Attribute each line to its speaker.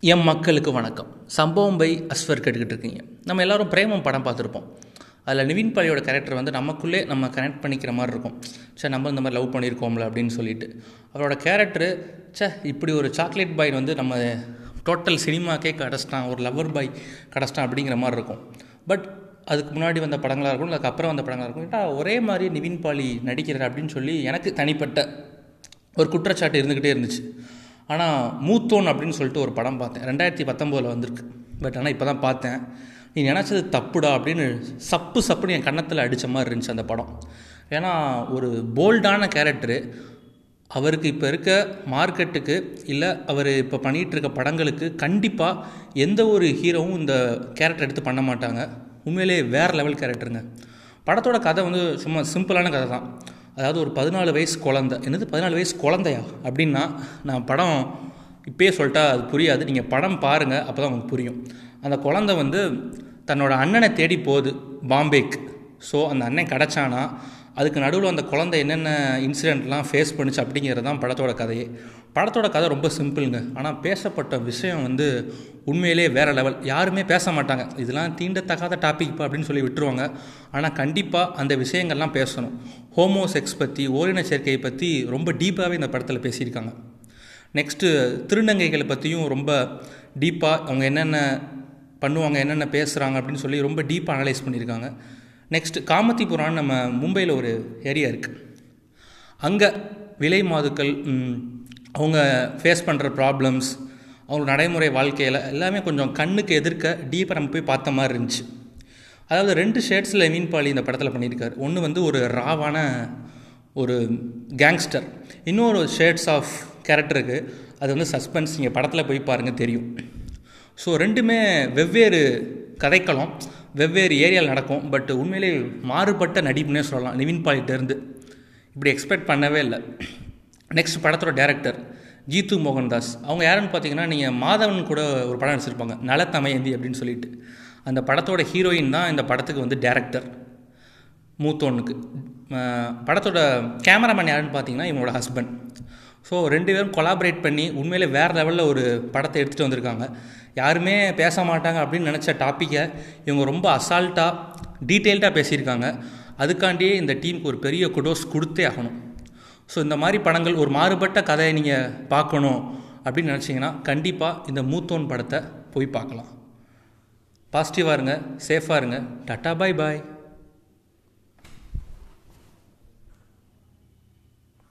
Speaker 1: M மக்களுக்கு வணக்கம். சம்பவம் பை அஸ்வர் கேட்டுக்கிட்டு இருக்கீங்க. நம்ம எல்லாரும் பிரேமம் படம் பார்த்துருப்போம். அதில் நிவின் பாலியோட கேரக்டர் வந்து நமக்குள்ளே நம்ம கனெக்ட் பண்ணிக்கிற மாதிரி இருக்கும். சே நம்ம இந்த மாதிரி லவ் பண்ணியிருக்கோம்ல அப்படின்னு சொல்லிட்டு. அவரோட கேரக்டரு சே இப்படி ஒரு சாக்லேட் பாய் வந்து நம்ம டோட்டல் சினிமாக்கே கிடச்சிட்டான் ஒரு லவ்வர் பாய் கிடச்சிட்டான் அப்படிங்கிற மாதிரி இருக்கும். பட் அதுக்கு முன்னாடி வந்த படங்களாக இருக்கும் அதுக்கப்புறம் வந்த படங்களாக இருக்கும் கேட்டால் ஒரே மாதிரி நிவின் பாலி நடிக்கிறார் அப்படின்னு சொல்லி எனக்கு தனிப்பட்ட ஒரு குற்றச்சாட்டு இருந்துக்கிட்டே இருந்துச்சு. ஆனால் மூத்தோன் அப்படின்னு சொல்லிட்டு ஒரு படம் பார்த்தேன். ரெண்டாயிரத்தி பத்தொம்போதில் வந்திருக்கு. பட் ஆனால் இப்போ தான் பார்த்தேன். நீ நினச்சது தப்புடா அப்படின்னு சப்பு சப்புன்னு என் கன்னத்தில் அடித்த மாதிரி இருந்துச்சு அந்த படம். ஏன்னா ஒரு போல்டான கேரக்டரு அவருக்கு இப்போ இருக்க மார்க்கெட்டுக்கு இல்லை அவர் இப்போ பண்ணிகிட்டு இருக்க படங்களுக்கு கண்டிப்பாக எந்த ஒரு ஹீரோவும் இந்த கேரக்டர் எடுத்து பண்ண மாட்டாங்க. உண்மையிலே வேறு லெவல் கேரக்டருங்க படத்தோட கதை வந்து சும்மா சிம்பிளான கதை தான் அதாவது ஒரு பதினாலு வயசு குழந்த. என்னது பதினாலு வயசு குழந்தையா? அப்படின்னா நான் படம் இப்பயே சொல்லிட்டா அது புரியாது. நீங்கள் படம் பாருங்கள் அப்போ தான் உங்களுக்கு புரியும். அந்த குழந்த வந்து தன்னோட அண்ணனை தேடி போகுது பாம்பேக்கு. ஸோ அந்த அண்ணன் கிடச்சானா அதுக்கு நடுவில் அந்த குழந்தை என்னென்ன இன்சிடெண்ட்லாம் ஃபேஸ் பண்ணுச்சு அப்படிங்கிறது தான் படத்தோட கதையே. படத்தோட கதை ரொம்ப சிம்பிளுங்க ஆனால் பேசப்பட்ட விஷயம் வந்து உண்மையிலே வேறு லெவல் யாருமே பேச மாட்டாங்க. இதெல்லாம் தீண்டத்தகாத டாபிக் இப்போ அப்படின்னு சொல்லி விட்டுருவாங்க. ஆனால் கண்டிப்பாக அந்த விஷயங்கள்லாம் பேசணும். ஹோமோ செக்ஸ் பற்றி ஓரின சேர்க்கையை பற்றி ரொம்ப டீப்பாகவே இந்த படத்தில் பேசியிருக்காங்க. நெக்ஸ்ட்டு திருநங்கைகளை பற்றியும் ரொம்ப டீப்பாக அவங்க என்னென்ன பண்ணுவாங்க என்னென்ன பேசுகிறாங்க அப்படின்னு சொல்லி ரொம்ப டீப்பாக அனலைஸ் பண்ணியிருக்காங்க. நெக்ஸ்ட் காமத்திபுரான்னு நம்ம மும்பையில் ஒரு ஏரியா இருக்குது அங்கே விலை மாதுக்கள் அவங்க ஃபேஸ் பண்ணுற ப்ராப்ளம்ஸ் அவங்க நடைமுறை வாழ்க்கையில் எல்லாமே கொஞ்சம் கண்ணுக்கு எதிர்க்க டீப்பாக நம்ம போய் பார்த்த மாதிரி இருந்துச்சு. அதாவது ரெண்டு ஷேட்ஸில் மீன் பாலி இந்த படத்தில் பண்ணியிருக்காரு. ஒன்று வந்து ஒரு ராவான ஒரு கேங்ஸ்டர் இன்னொரு ஷேட்ஸ் ஆஃப் கேரக்டருக்கு அது வந்து சஸ்பென்ஸ் நீங்கள் படத்தில் போய் பாருங்கள் தெரியும். ஸோ ரெண்டுமே வெவ்வேறு கதைக்களம். வெவ்வேறு ஏரியாவில் நடக்கும் பட் உண்மையிலே மாறுபட்ட நடிப்புனே சொல்லலாம். நிவின் பாலிட்டேருந்து இப்படி எக்ஸ்பெக்ட் பண்ணவே இல்லை. நெக்ஸ்ட் படத்தோட டேரக்டர் ஜீத்து மோகன்தாஸ். அவங்க யாருன்னு பார்த்தீங்கன்னா நீங்கள் மாதவன் கூட ஒரு படம் நடிச்சிருப்பாங்க நலத்தமையந்தி அப்படின்னு சொல்லிட்டு. அந்த படத்தோட ஹீரோயின் தான் இந்த படத்துக்கு வந்து டேரக்டர் மூத்தோனுக்கு. படத்தோட கேமராமேன் யாருன்னு பார்த்தீங்கன்னா இவனோட ஹஸ்பண்ட் ஸோ ரெண்டு பேரும் கொலாபரேட் பண்ணி உண்மையிலே வேறு லெவலில் ஒரு படத்தை எடுத்துகிட்டு வந்திருக்காங்க. யாருமே பேச மாட்டாங்க அப்படின்னு நினச்ச டாப்பிக்கை இவங்க ரொம்ப அசால்ட்டாக டீட்டெயில்டாக பேசியிருக்காங்க. அதுக்காண்டியே இந்த டீமுக்கு ஒரு பெரிய குடோஸ் கொடுத்தே ஆகணும். ஸோ இந்த மாதிரி படங்கள் ஒரு மாறுபட்ட கதையை நீங்கள் பார்க்கணும் அப்படின்னு நினச்சிங்கன்னா கண்டிப்பாக இந்த மூத்தோன் படத்தை போய் பார்க்கலாம். பாசிட்டிவாக இருங்க சேஃபாக இருங்க. டாட்டா பாய் பாய்